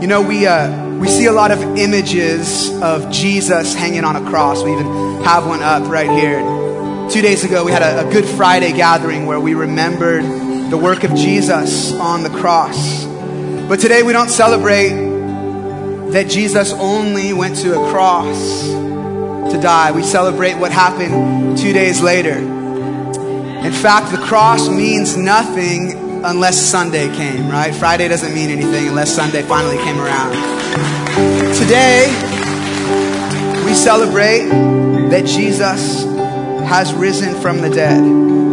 You know, we, uh, we see a lot of images of Jesus hanging on a cross. We even have one up right here. Two days ago, we had a, a Good Friday gathering where we remembered the work of Jesus on the cross. But today, we don't celebrate that Jesus only went to a cross to die. We celebrate what happened two days later. In fact, the cross means nothing unless Sunday came, right? Friday doesn't mean anything unless Sunday finally came around. Today, we celebrate that Jesus has risen from the dead.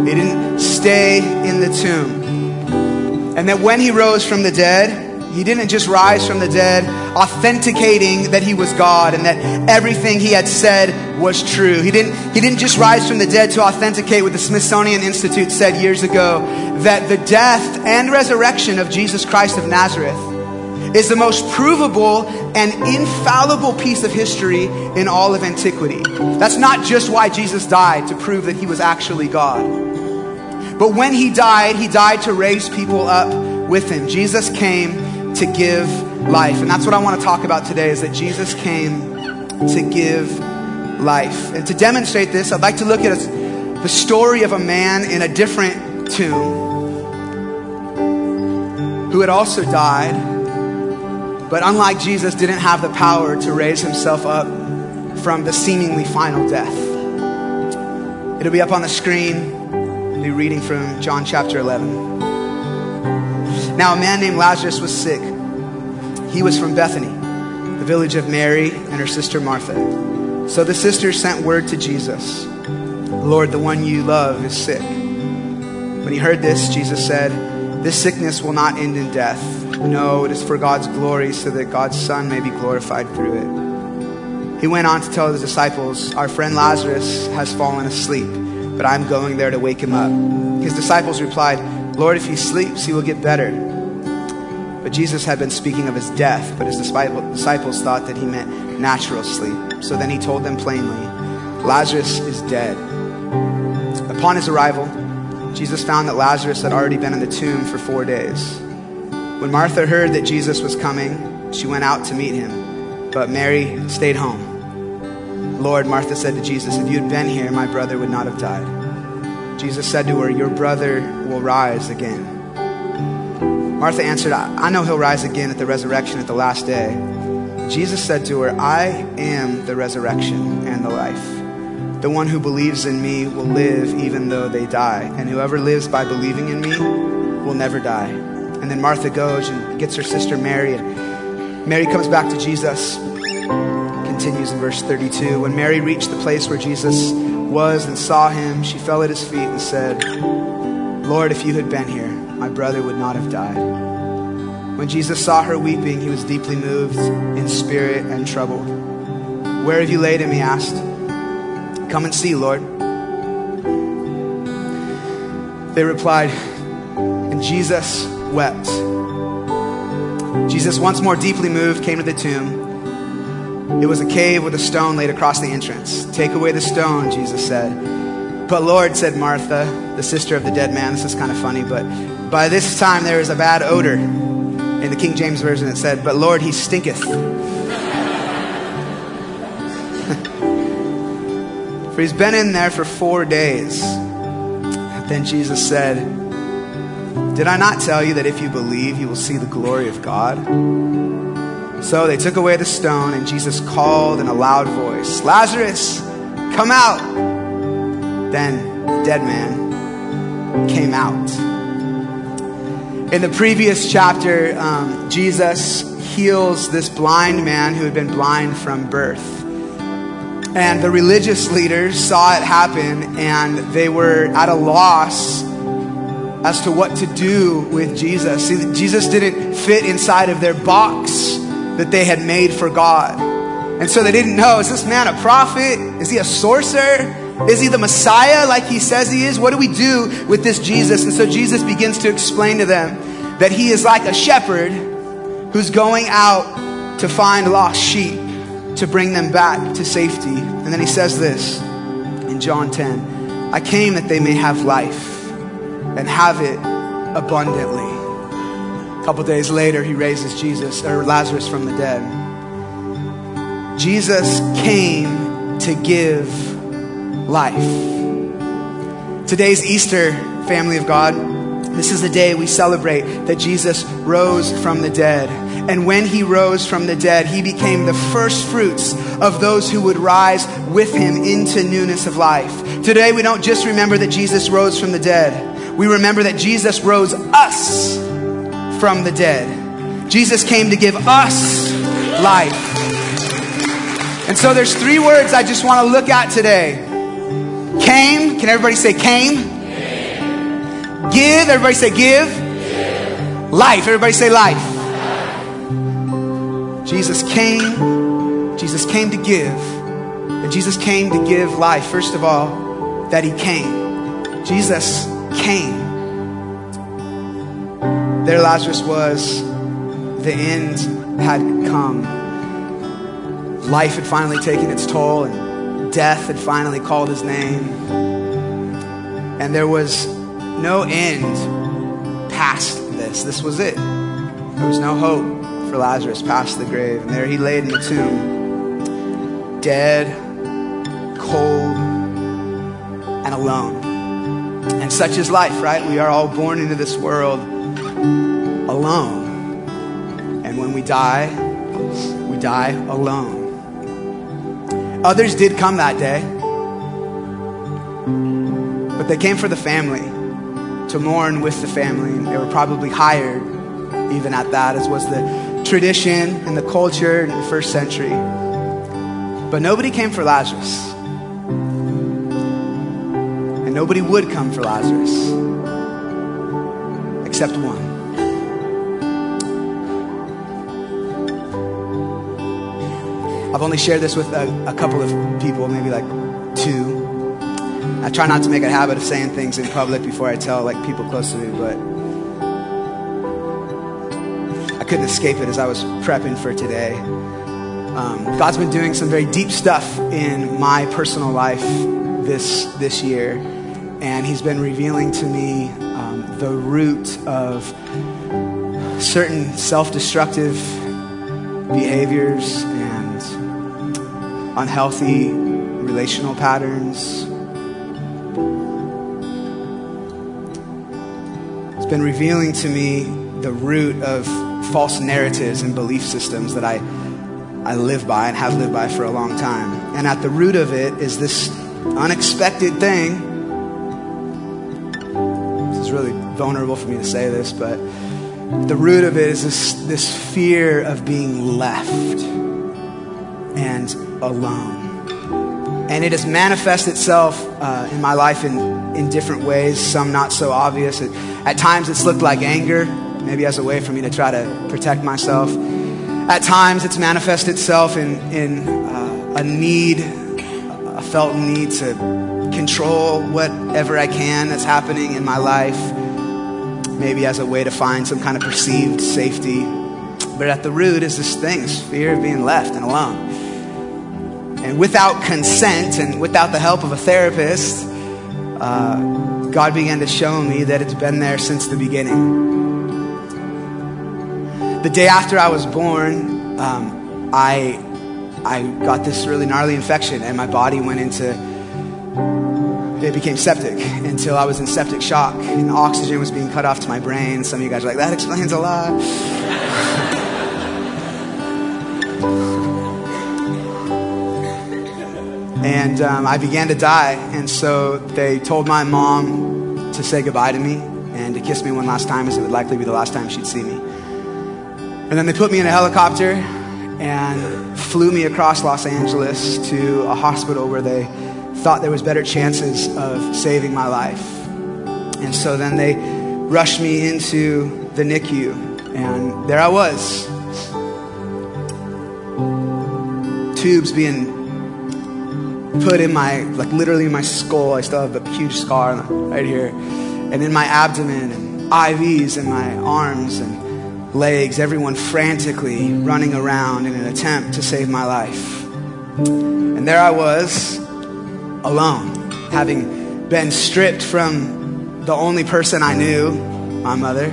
He didn't stay in the tomb. And that when he rose from the dead, he didn't just rise from the dead, authenticating that he was God and that everything he had said was true. He didn't, he didn't just rise from the dead to authenticate what the Smithsonian Institute said years ago that the death and resurrection of Jesus Christ of Nazareth is the most provable and infallible piece of history in all of antiquity. That's not just why Jesus died to prove that he was actually God. But when he died, he died to raise people up with him. Jesus came to give life. And that's what I want to talk about today is that Jesus came to give life. And to demonstrate this, I'd like to look at the story of a man in a different tomb who had also died, but unlike Jesus, didn't have the power to raise himself up from the seemingly final death. It'll be up on the screen. I'll be reading from John chapter 11. Now, a man named Lazarus was sick. He was from Bethany, the village of Mary and her sister Martha. So the sisters sent word to Jesus Lord, the one you love is sick. When he heard this, Jesus said, This sickness will not end in death. No, it is for God's glory, so that God's Son may be glorified through it. He went on to tell his disciples, Our friend Lazarus has fallen asleep, but I'm going there to wake him up. His disciples replied, Lord, if he sleeps, he will get better. But Jesus had been speaking of his death, but his disciples thought that he meant natural sleep. So then he told them plainly, Lazarus is dead. Upon his arrival, Jesus found that Lazarus had already been in the tomb for four days. When Martha heard that Jesus was coming, she went out to meet him, but Mary stayed home. Lord, Martha said to Jesus, if you had been here, my brother would not have died. Jesus said to her, Your brother will rise again. Martha answered, I know he'll rise again at the resurrection at the last day. Jesus said to her, I am the resurrection and the life. The one who believes in me will live even though they die, and whoever lives by believing in me will never die. And then Martha goes and gets her sister Mary, and Mary comes back to Jesus. Continues in verse 32. When Mary reached the place where Jesus was and saw him, she fell at his feet and said, Lord, if you had been here, my brother would not have died. When Jesus saw her weeping, he was deeply moved in spirit and troubled. Where have you laid him? He asked. Come and see, Lord. They replied, and Jesus wept. Jesus, once more deeply moved, came to the tomb. It was a cave with a stone laid across the entrance. Take away the stone, Jesus said. But Lord, said Martha, the sister of the dead man. This is kind of funny, but by this time there was a bad odor. In the King James Version, it said, But Lord, he stinketh. for he's been in there for four days. Then Jesus said, Did I not tell you that if you believe, you will see the glory of God? So they took away the stone, and Jesus called in a loud voice, Lazarus, come out. Then the dead man came out. In the previous chapter, um, Jesus heals this blind man who had been blind from birth. And the religious leaders saw it happen, and they were at a loss as to what to do with Jesus. See, Jesus didn't fit inside of their box that they had made for God. And so they didn't know is this man a prophet? Is he a sorcerer? Is he the Messiah like he says he is? What do we do with this Jesus? And so Jesus begins to explain to them that he is like a shepherd who's going out to find lost sheep to bring them back to safety. And then he says this in John 10 I came that they may have life and have it abundantly. Couple days later, he raises Jesus or Lazarus from the dead. Jesus came to give life. Today's Easter, family of God. This is the day we celebrate that Jesus rose from the dead. And when he rose from the dead, he became the first fruits of those who would rise with him into newness of life. Today, we don't just remember that Jesus rose from the dead, we remember that Jesus rose us from the dead. Jesus came to give us life. And so there's three words I just want to look at today. Came, can everybody say came? Give, everybody say give. give. Life, everybody say life. life. Jesus came, Jesus came to give. And Jesus came to give life. First of all, that he came. Jesus came. There Lazarus was. The end had come. Life had finally taken its toll, and death had finally called his name. And there was no end past this. This was it. There was no hope for Lazarus past the grave. And there he laid in the tomb, dead, cold, and alone. And such is life, right? We are all born into this world alone. And when we die, we die alone. Others did come that day, but they came for the family to mourn with the family. They were probably hired, even at that, as was the tradition and the culture in the first century. But nobody came for Lazarus. And nobody would come for Lazarus except one. I've only shared this with a, a couple of people, maybe like two. I try not to make a habit of saying things in public before I tell like people close to me, but I couldn't escape it as I was prepping for today. Um, God's been doing some very deep stuff in my personal life this this year, and He's been revealing to me um, the root of certain self-destructive behaviors unhealthy relational patterns It's been revealing to me the root of false narratives and belief systems that I, I live by and have lived by for a long time. And at the root of it is this unexpected thing. This is really vulnerable for me to say this, but the root of it is this, this fear of being left and alone. And it has manifested itself uh, in my life in, in different ways, some not so obvious. It, at times, it's looked like anger, maybe as a way for me to try to protect myself. At times, it's manifested itself in, in uh, a need, a felt need to control whatever I can that's happening in my life, maybe as a way to find some kind of perceived safety. But at the root is this thing, this fear of being left and alone. And without consent and without the help of a therapist, uh, God began to show me that it's been there since the beginning. The day after I was born, um, I, I got this really gnarly infection, and my body went into it became septic until I was in septic shock and oxygen was being cut off to my brain. Some of you guys are like, that explains a lot. and um, I began to die. And so they told my mom to say goodbye to me and to kiss me one last time, as it would likely be the last time she'd see me. And then they put me in a helicopter and flew me across Los Angeles to a hospital where they thought there was better chances of saving my life. And so then they rushed me into the NICU, and there I was. Tubes being put in my, like literally in my skull. I still have a huge scar right here. And in my abdomen, and IVs in my arms and legs, everyone frantically running around in an attempt to save my life. And there I was, alone, having been stripped from the only person I knew, my mother.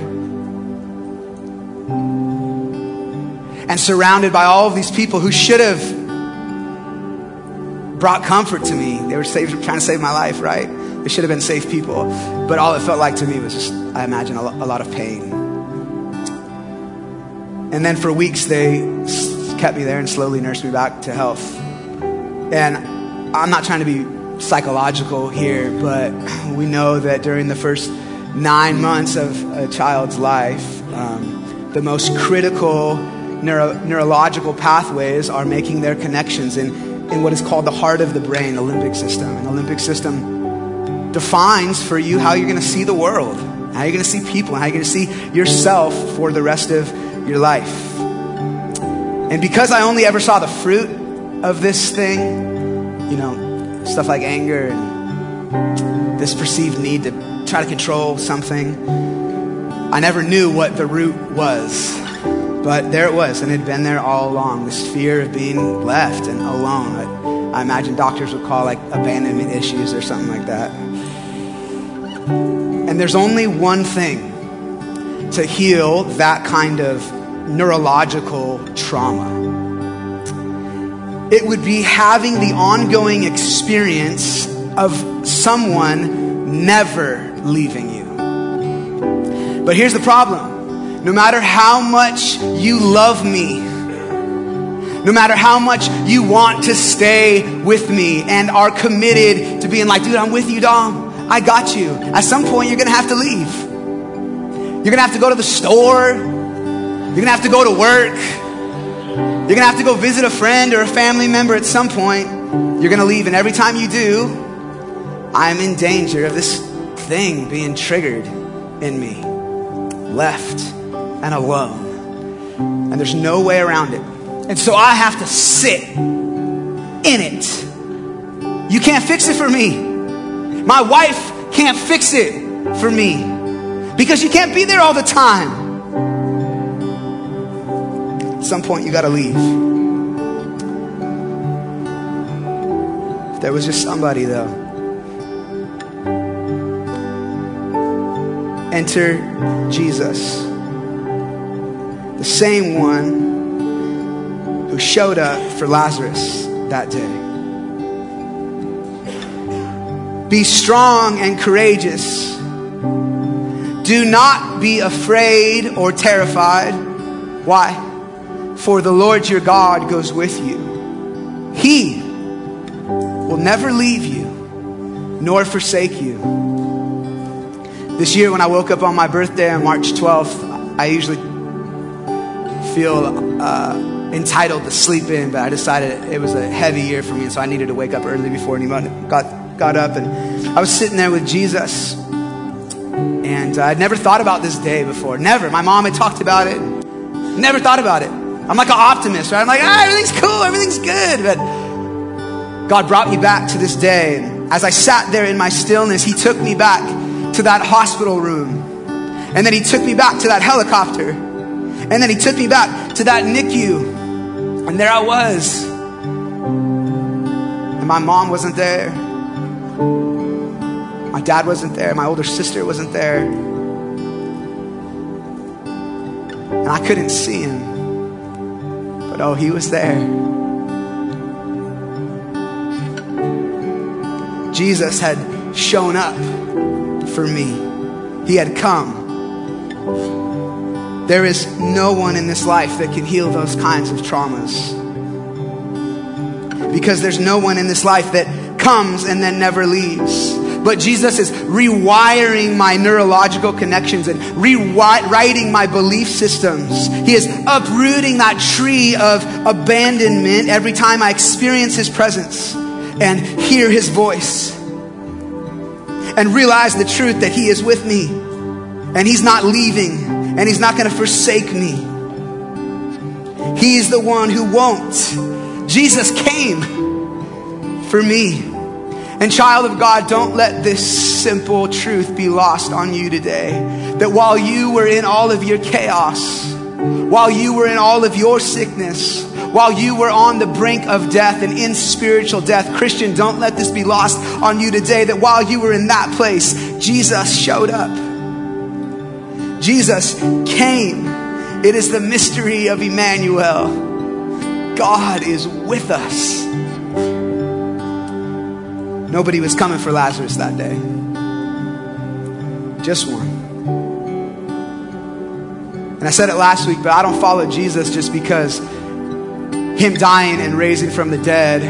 and surrounded by all of these people who should have brought comfort to me. They were save, trying to save my life, right? They should have been safe people. But all it felt like to me was just, I imagine, a, lot of pain. And then for weeks, they kept me there and slowly nursed me back to health. And I'm not trying to be psychological here, but we know that during the first nine months of a child's life, um, the most critical neuro- neurological pathways are making their connections in, in what is called the heart of the brain, the limbic system. And the limbic system defines for you how you're going to see the world, how you're going to see people, how you're going to see yourself for the rest of your life. And because I only ever saw the fruit of this thing, you know, stuff like anger and this perceived need to try to control something, I never knew what the root was. But there it was, and it had been there all along this fear of being left and alone. I, I imagine doctors would call like abandonment issues or something like that. And there's only one thing to heal that kind of neurological trauma. It would be having the ongoing experience of someone never leaving you. But here's the problem no matter how much you love me, no matter how much you want to stay with me and are committed to being like, dude, I'm with you, Dom. I got you. At some point, you're going to have to leave. You're going to have to go to the store. You're going to have to go to work. You're going to have to go visit a friend or a family member at some point. You're going to leave. And every time you do, I'm in danger of this thing being triggered in me, left and alone. And there's no way around it. And so I have to sit in it. You can't fix it for me. My wife can't fix it for me because you can't be there all the time. At some point, you got to leave. If there was just somebody, though. Enter Jesus, the same one who showed up for Lazarus that day. Be strong and courageous. Do not be afraid or terrified. Why? For the Lord your God goes with you. He will never leave you nor forsake you. This year, when I woke up on my birthday on March 12th, I usually feel uh, entitled to sleep in, but I decided it was a heavy year for me, and so I needed to wake up early before anyone got, got up. And I was sitting there with Jesus, and I'd never thought about this day before. Never. My mom had talked about it, never thought about it. I'm like an optimist, right? I'm like, ah, everything's cool, everything's good. But God brought me back to this day. And as I sat there in my stillness, He took me back to that hospital room. And then he took me back to that helicopter. And then he took me back to that NICU. And there I was. And my mom wasn't there. My dad wasn't there. My older sister wasn't there. And I couldn't see him. But oh, he was there. Jesus had shown up for me. He had come. There is no one in this life that can heal those kinds of traumas. Because there's no one in this life that comes and then never leaves. But Jesus is rewiring my neurological connections and rewriting my belief systems. He is uprooting that tree of abandonment every time I experience His presence and hear His voice and realize the truth that He is with me and He's not leaving and He's not going to forsake me. He's the one who won't. Jesus came for me. And, child of God, don't let this simple truth be lost on you today. That while you were in all of your chaos, while you were in all of your sickness, while you were on the brink of death and in spiritual death. Christian, don't let this be lost on you today that while you were in that place, Jesus showed up. Jesus came It is the mystery of Emmanuel. God is with us. Nobody was coming for Lazarus that day. Just one. And I said it last week, but I don't follow Jesus just because him dying and raising from the dead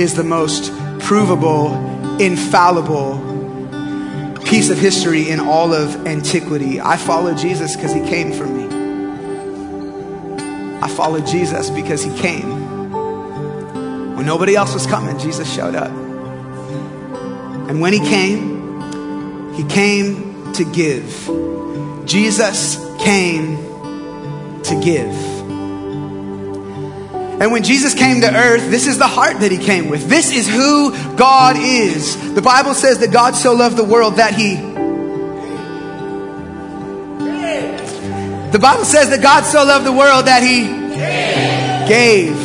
is the most provable, infallible piece of history in all of antiquity. I follow Jesus because he came for me. I followed Jesus because he came. When nobody else was coming, Jesus showed up. And when he came, he came to give. Jesus came to give. And when Jesus came to earth, this is the heart that he came with. This is who God is. The Bible says that God so loved the world that he. The Bible says that God so loved the world that he gave.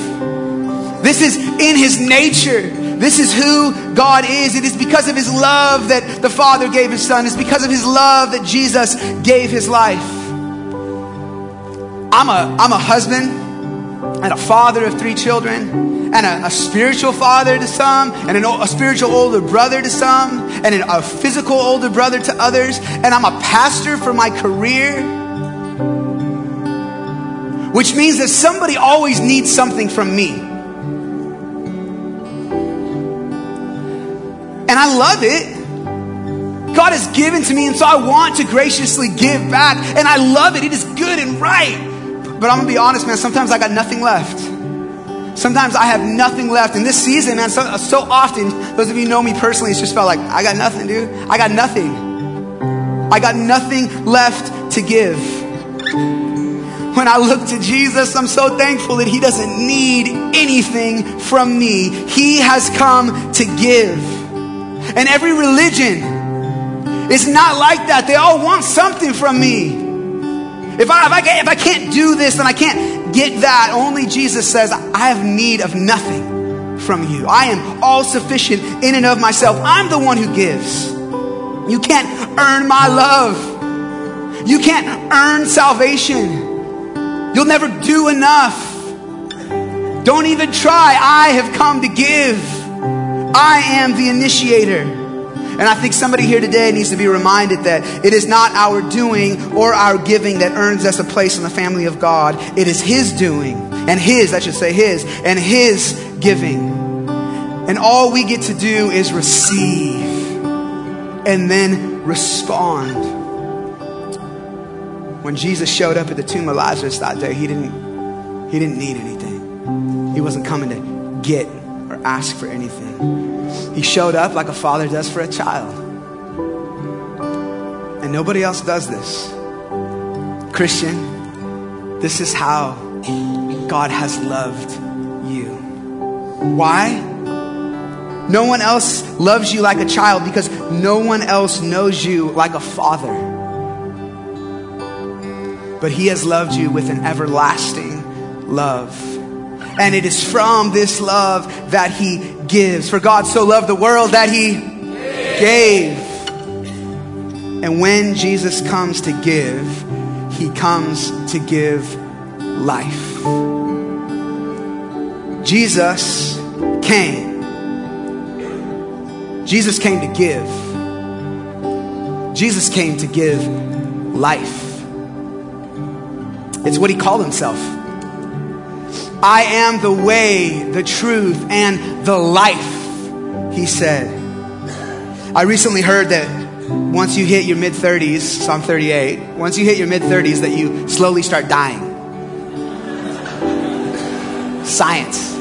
This is in his nature. This is who God is. It is because of his love that the Father gave his Son. It's because of his love that Jesus gave his life. I'm a, I'm a husband and a father of three children, and a, a spiritual father to some, and an, a spiritual older brother to some, and an, a physical older brother to others, and I'm a pastor for my career. Which means that somebody always needs something from me. And I love it. God has given to me, and so I want to graciously give back. And I love it. It is good and right. But I'm gonna be honest, man, sometimes I got nothing left. Sometimes I have nothing left. In this season, man, so, so often, those of you know me personally, it's just felt like, I got nothing, dude. I got nothing. I got nothing left to give. When I look to Jesus, I'm so thankful that He doesn't need anything from me. He has come to give. And every religion is not like that. They all want something from me. If I, if, I, if I can't do this, then I can't get that. Only Jesus says, I have need of nothing from you. I am all sufficient in and of myself. I'm the one who gives. You can't earn my love. You can't earn salvation. You'll never do enough. Don't even try. I have come to give. I am the initiator. And I think somebody here today needs to be reminded that it is not our doing or our giving that earns us a place in the family of God. It is His doing and His, I should say His, and His giving. And all we get to do is receive and then respond. When Jesus showed up at the tomb of Lazarus that day, he didn't, he didn't need anything. He wasn't coming to get or ask for anything. He showed up like a father does for a child. And nobody else does this. Christian, this is how God has loved you. Why? No one else loves you like a child because no one else knows you like a father. But He has loved you with an everlasting love. And it is from this love that He gives. For God so loved the world that he gave. And when Jesus comes to give, he comes to give life. Jesus came. Jesus came to give. Jesus came to give life. It's what he called himself. I am the way, the truth, and the life, he said. I recently heard that once you hit your mid 30s, so I'm 38, once you hit your mid 30s, that you slowly start dying. Science.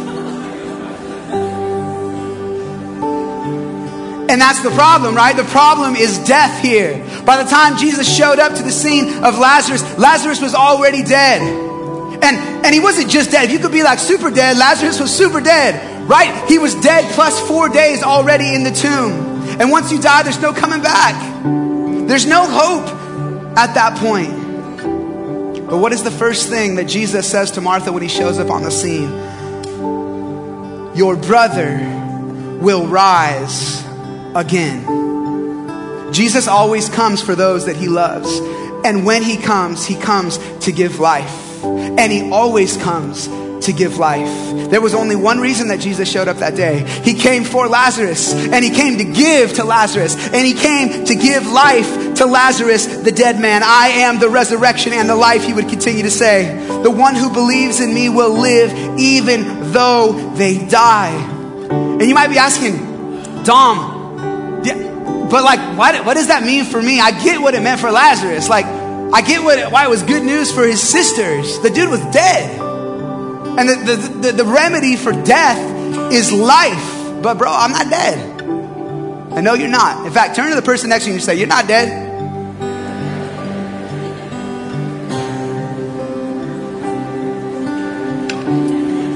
And that's the problem, right? The problem is death here. By the time Jesus showed up to the scene of Lazarus, Lazarus was already dead. And, and he wasn't just dead. You could be like super dead, Lazarus was super dead, right? He was dead plus four days already in the tomb. And once you die, there's no coming back. There's no hope at that point. But what is the first thing that Jesus says to Martha when he shows up on the scene? Your brother will rise again. Jesus always comes for those that he loves. And when he comes, he comes to give life. And he always comes to give life. There was only one reason that Jesus showed up that day. He came for Lazarus, and he came to give to Lazarus, and he came to give life to Lazarus, the dead man. I am the resurrection and the life, he would continue to say. The one who believes in me will live even though they die. And you might be asking, Dom, but like, what, what does that mean for me? I get what it meant for Lazarus. Like, I get what, why it was good news for his sisters. The dude was dead. And the, the, the, the remedy for death is life. But, bro, I'm not dead. I know you're not. In fact, turn to the person next to you and say, You're not dead.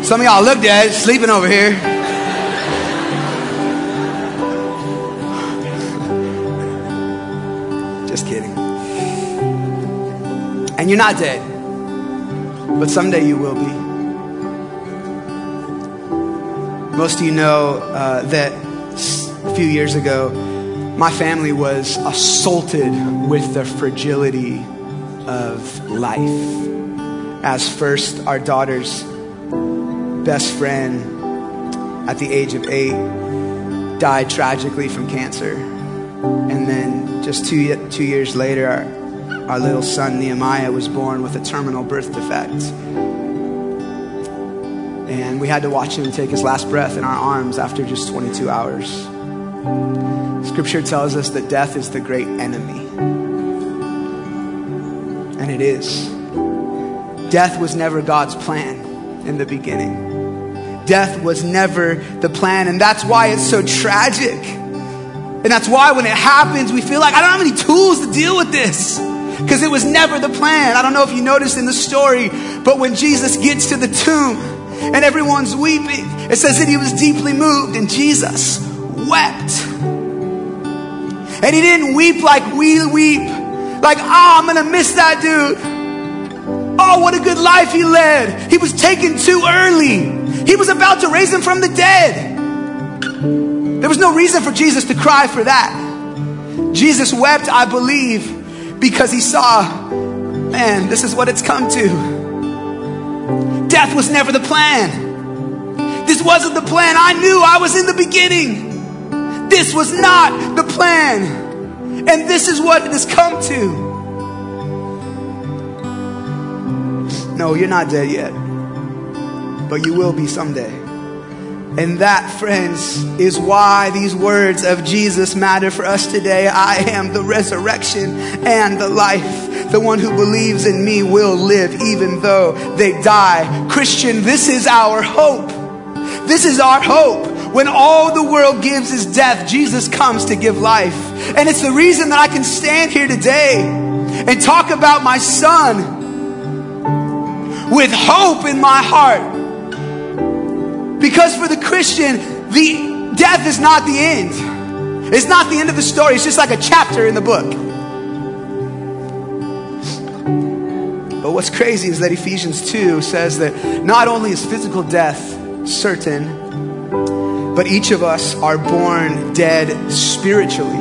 Some of y'all look dead, sleeping over here. Just kidding. And you're not dead, but someday you will be. Most of you know uh, that a few years ago, my family was assaulted with the fragility of life. As first, our daughter's best friend at the age of eight died tragically from cancer. And then just two, two years later, our, our little son Nehemiah was born with a terminal birth defect and we had to watch him take his last breath in our arms after just 22 hours. Scripture tells us that death is the great enemy. And it is. Death was never God's plan in the beginning. Death was never the plan, and that's why it's so tragic. And that's why when it happens, we feel like I don't have any tools to deal with this because it was never the plan. I don't know if you noticed in the story, but when Jesus gets to the tomb, and everyone's weeping. It says that he was deeply moved and Jesus wept. And he didn't weep like we weep, like, oh, I'm gonna miss that dude. Oh, what a good life he led. He was taken too early. He was about to raise him from the dead. There was no reason for Jesus to cry for that. Jesus wept, I believe, because he saw, man, this is what it's come to. Death was never the plan. This wasn't the plan. I knew I was in the beginning. This was not the plan. And this is what it has come to. No, you're not dead yet. But you will be someday. And that, friends, is why these words of Jesus matter for us today. I am the resurrection and the life. The one who believes in me will live even though they die. Christian, this is our hope. This is our hope. When all the world gives is death, Jesus comes to give life. And it's the reason that I can stand here today and talk about my son with hope in my heart. Because for the Christian, the death is not the end. It's not the end of the story. It's just like a chapter in the book. But what's crazy is that Ephesians 2 says that not only is physical death certain, but each of us are born dead spiritually.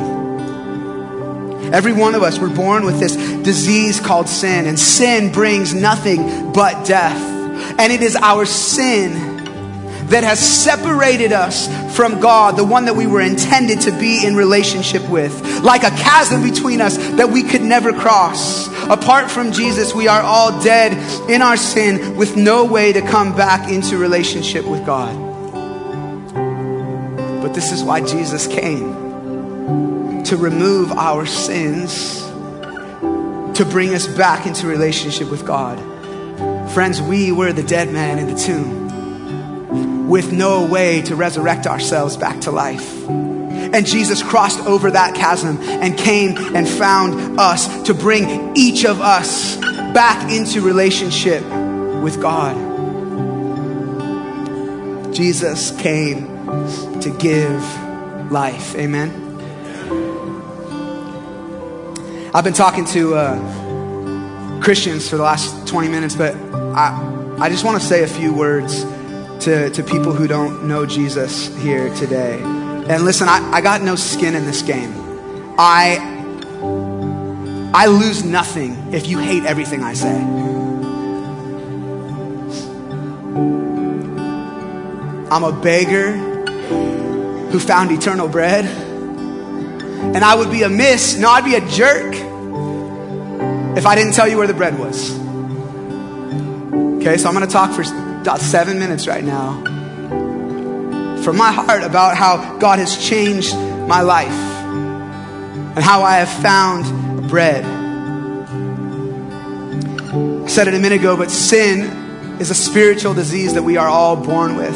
Every one of us, we're born with this disease called sin, and sin brings nothing but death. And it is our sin that has separated us from God, the one that we were intended to be in relationship with, like a chasm between us that we could never cross. Apart from Jesus, we are all dead in our sin with no way to come back into relationship with God. But this is why Jesus came to remove our sins, to bring us back into relationship with God. Friends, we were the dead man in the tomb with no way to resurrect ourselves back to life. And Jesus crossed over that chasm and came and found us to bring each of us back into relationship with God. Jesus came to give life. Amen. I've been talking to uh, Christians for the last 20 minutes, but I, I just want to say a few words to, to people who don't know Jesus here today. And listen, I, I got no skin in this game. I I lose nothing if you hate everything I say. I'm a beggar who found eternal bread. And I would be amiss, no, I'd be a jerk if I didn't tell you where the bread was. Okay, so I'm gonna talk for about seven minutes right now from my heart about how God has changed my life and how I have found bread. I said it a minute ago, but sin is a spiritual disease that we are all born with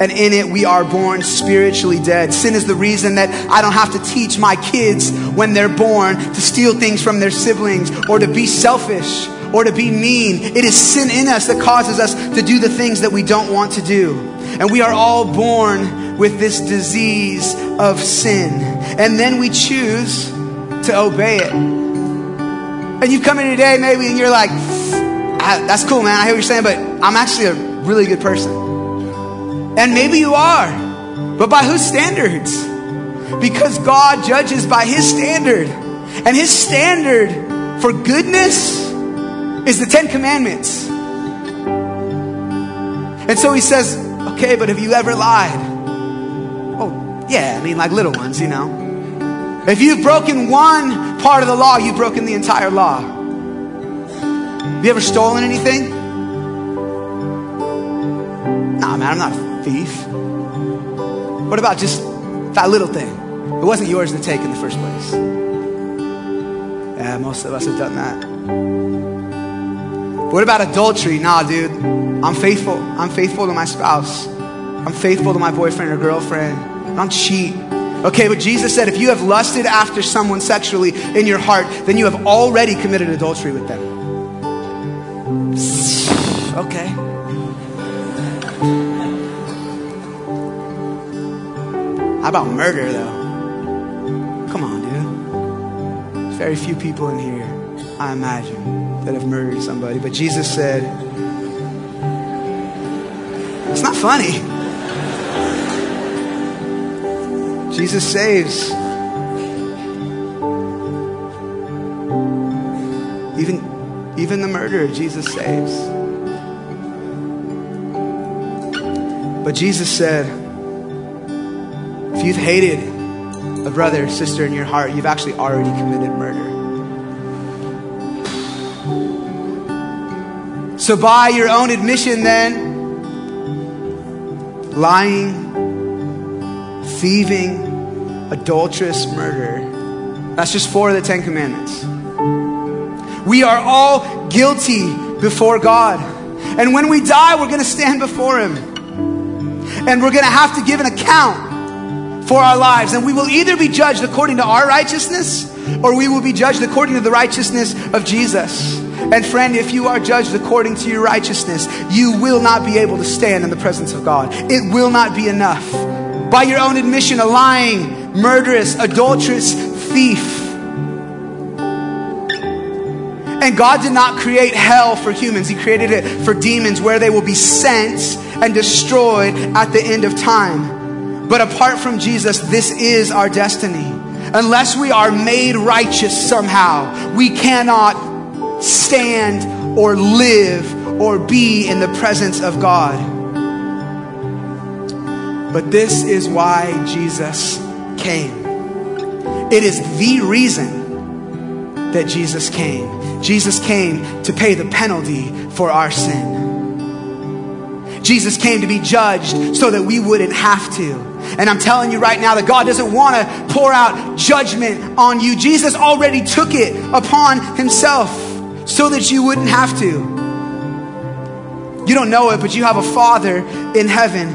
and in it we are born spiritually dead. Sin is the reason that I don't have to teach my kids when they're born to steal things from their siblings or to be selfish or to be mean. It is sin in us that causes us to do the things that we don't want to do. And we are all born with this disease of sin. And then we choose to obey it. And you come in today maybe and you're like, that's cool, man. I hear what you're saying, but I'm actually a really good person. And maybe you are, but by whose standards? Because God judges by His standard. And His standard for goodness is the Ten Commandments. And so He says, okay, but have you ever lied? Oh, yeah, I mean, like little ones, you know. If you've broken one part of the law, you've broken the entire law. Have you ever stolen anything? Nah, man, I'm not a thief? What about just that little thing? It wasn't yours to take in the first place. Yeah, most of us have done that. What about adultery? Nah, dude. I'm faithful. I'm faithful to my spouse. I'm faithful to my boyfriend or girlfriend. I don't cheat. Okay, but Jesus said if you have lusted after someone sexually in your heart, then you have already committed adultery with them. Okay. How about murder, though? Come on, dude. Very few people in here, I imagine, that have murdered somebody. But Jesus said, it's not funny. Jesus saves. Even, even the murderer, Jesus saves. But Jesus said, if you've hated a brother sister in your heart, you've actually already committed murder. So, by your own admission, then, lying, thieving, adulterous, murder, that's just four of the Ten Commandments. We are all guilty before God. And when we die, we're going to stand before Him. And we're going to have to give an account for our lives. And we will either be judged according to our righteousness or we will be judged according to the righteousness of Jesus. And friend, if you are judged according to your righteousness, you will not be able to stand in the presence of God. It will not be enough. By your own admission, a lying, murderous, adulterous thief. And God did not create hell for humans, He created it for demons where they will be sent and destroyed at the end of time. But apart from Jesus, this is our destiny. Unless we are made righteous somehow, we cannot stand or live or be in the presence of God. But this is why Jesus came. It is the reason that Jesus came. Jesus came to pay the penalty for our sin. Jesus came to be judged so that we wouldn't have to. And I'm telling you right now that God doesn't want to pour out judgment on you. Jesus already took it upon himself so that you wouldn't have to. You don't know it, but you have a Father in heaven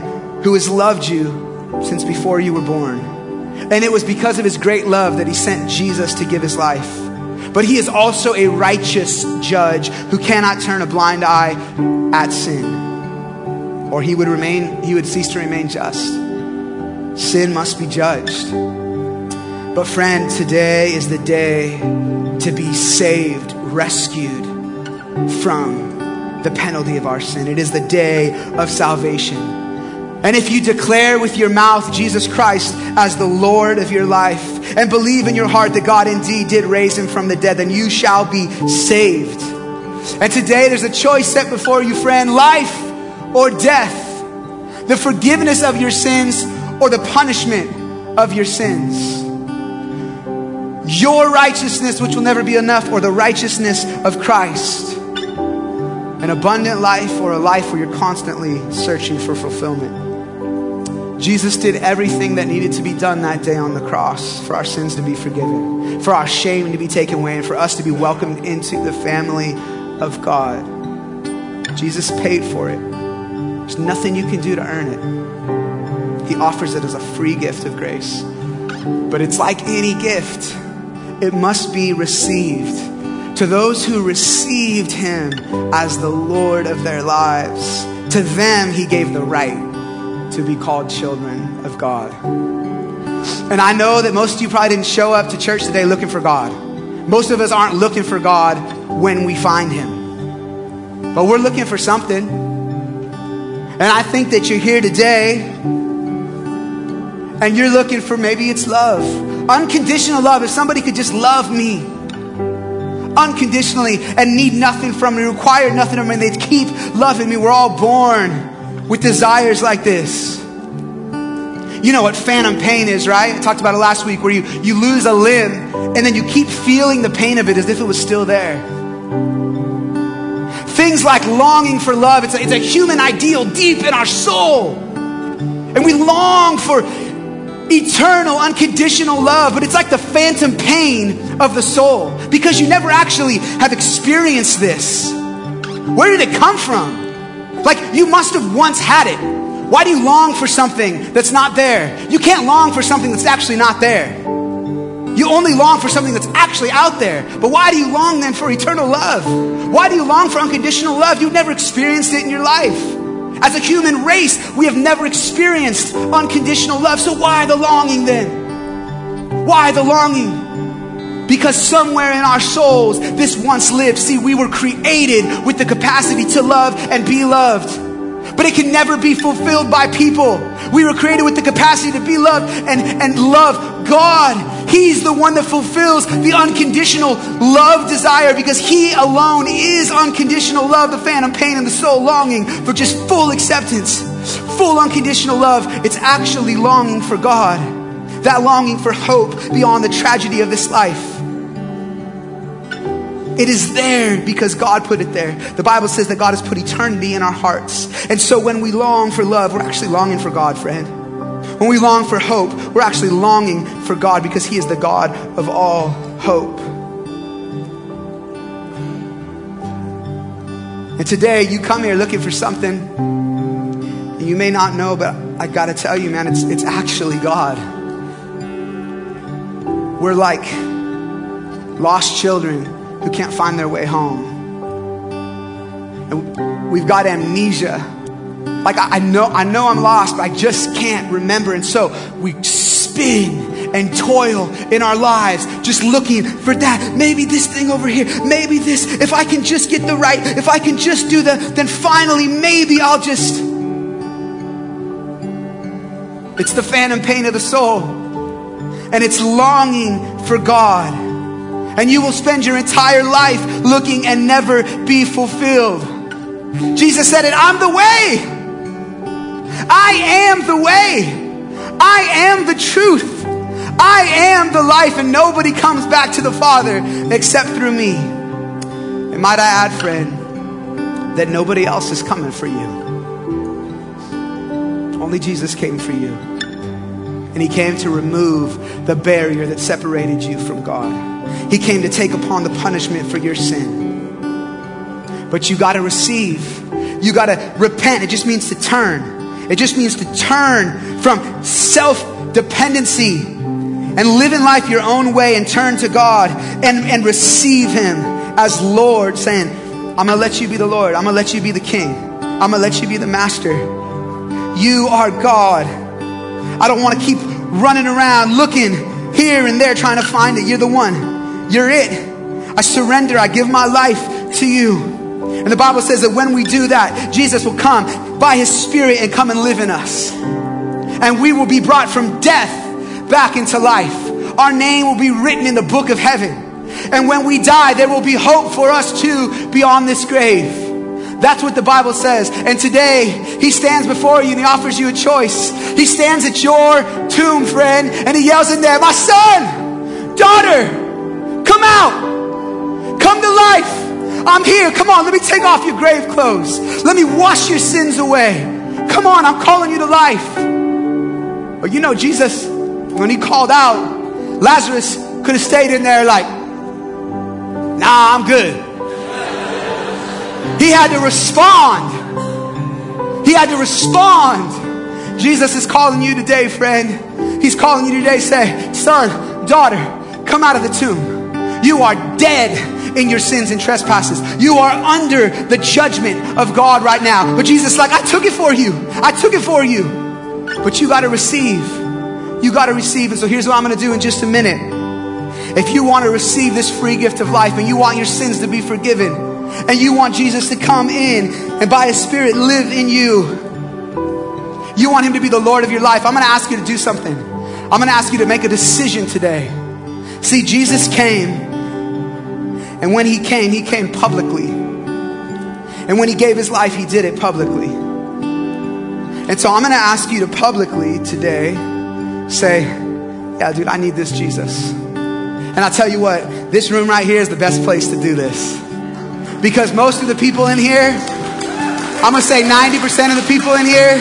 who has loved you since before you were born. And it was because of his great love that he sent Jesus to give his life. But he is also a righteous judge who cannot turn a blind eye at sin or he would remain he would cease to remain just sin must be judged but friend today is the day to be saved rescued from the penalty of our sin it is the day of salvation and if you declare with your mouth Jesus Christ as the Lord of your life, and believe in your heart that God indeed did raise him from the dead, then you shall be saved. And today there's a choice set before you, friend life or death, the forgiveness of your sins or the punishment of your sins. Your righteousness, which will never be enough, or the righteousness of Christ. An abundant life or a life where you're constantly searching for fulfillment. Jesus did everything that needed to be done that day on the cross for our sins to be forgiven, for our shame to be taken away, and for us to be welcomed into the family of God. Jesus paid for it. There's nothing you can do to earn it. He offers it as a free gift of grace. But it's like any gift, it must be received. To those who received him as the Lord of their lives, to them he gave the right to be called children of God. And I know that most of you probably didn't show up to church today looking for God. Most of us aren't looking for God when we find him. But we're looking for something. And I think that you're here today and you're looking for maybe it's love. Unconditional love. If somebody could just love me unconditionally and need nothing from me, require nothing of me, they'd keep loving me. We're all born with desires like this. You know what phantom pain is, right? I talked about it last week where you, you lose a limb and then you keep feeling the pain of it as if it was still there. Things like longing for love, it's a, it's a human ideal deep in our soul. And we long for eternal, unconditional love, but it's like the phantom pain of the soul because you never actually have experienced this. Where did it come from? Like you must have once had it. Why do you long for something that's not there? You can't long for something that's actually not there. You only long for something that's actually out there. But why do you long then for eternal love? Why do you long for unconditional love? You've never experienced it in your life. As a human race, we have never experienced unconditional love. So why the longing then? Why the longing? Because somewhere in our souls, this once lived. See, we were created with the capacity to love and be loved but it can never be fulfilled by people. We were created with the capacity to be loved and, and love God. He's the one that fulfills the unconditional love desire because He alone is unconditional love, the phantom pain, and the soul longing for just full acceptance, full unconditional love. It's actually longing for God, that longing for hope beyond the tragedy of this life. It is there because God put it there. The Bible says that God has put eternity in our hearts. And so when we long for love, we're actually longing for God, friend. When we long for hope, we're actually longing for God because He is the God of all hope. And today you come here looking for something and you may not know, but I gotta tell you, man, it's, it's actually God. We're like lost children who can't find their way home. And we've got amnesia. Like I, I know, I know I'm lost, but I just can't remember. And so we spin and toil in our lives, just looking for that. Maybe this thing over here, maybe this. If I can just get the right, if I can just do the, then finally maybe I'll just. It's the phantom pain of the soul. And it's longing for God and you will spend your entire life looking and never be fulfilled. Jesus said it I'm the way. I am the way. I am the truth. I am the life, and nobody comes back to the Father except through me. And might I add, friend, that nobody else is coming for you. Only Jesus came for you. And he came to remove the barrier that separated you from God. He came to take upon the punishment for your sin. But you got to receive. You got to repent. It just means to turn. It just means to turn from self dependency and live in life your own way and turn to God and, and receive Him as Lord, saying, I'm going to let you be the Lord. I'm going to let you be the King. I'm going to let you be the Master. You are God. I don't want to keep running around looking here and there trying to find it. You're the one. You're it. I surrender. I give my life to you. And the Bible says that when we do that, Jesus will come by his Spirit and come and live in us. And we will be brought from death back into life. our name will be written in the book of heaven. And when we die, there will be hope for us too beyond this grave. That's what the Bible says. And today, He stands before you and He offers you a choice. He stands at your tomb, friend, and He yells in there, My son, daughter, come out, come to life. I'm here. Come on, let me take off your grave clothes. Let me wash your sins away. Come on, I'm calling you to life. But you know, Jesus, when He called out, Lazarus could have stayed in there like, Nah, I'm good. He had to respond. He had to respond. Jesus is calling you today, friend. He's calling you today, say, son, daughter, come out of the tomb. You are dead in your sins and trespasses. You are under the judgment of God right now. But Jesus like, I took it for you. I took it for you. But you got to receive. You got to receive. And so here's what I'm going to do in just a minute. If you want to receive this free gift of life and you want your sins to be forgiven, and you want Jesus to come in and by His Spirit live in you, you want Him to be the Lord of your life, I'm going to ask you to do something. I'm going to ask you to make a decision today. See, Jesus came, and when He came, He came publicly. And when He gave His life, He did it publicly. And so I'm going to ask you to publicly today say, Yeah, dude, I need this Jesus. And I'll tell you what, this room right here is the best place to do this. Because most of the people in here, I'm gonna say 90% of the people in here,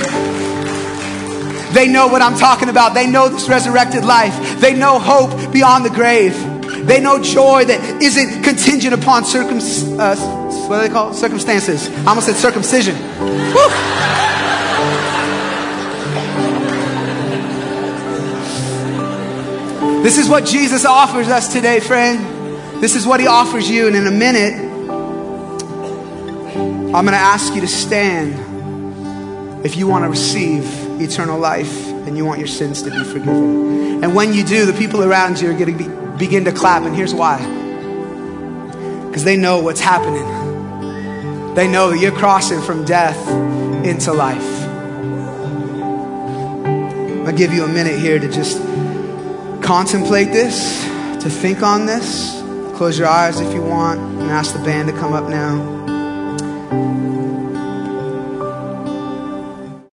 they know what I'm talking about. They know this resurrected life. They know hope beyond the grave. They know joy that isn't contingent upon circum, uh, what do they call it? Circumstances. I almost said circumcision. Woo. This is what Jesus offers us today, friend. This is what he offers you. And in a minute, I'm going to ask you to stand if you want to receive eternal life and you want your sins to be forgiven. And when you do, the people around you are going to be, begin to clap. And here's why because they know what's happening, they know that you're crossing from death into life. I'll give you a minute here to just contemplate this, to think on this. Close your eyes if you want, and ask the band to come up now.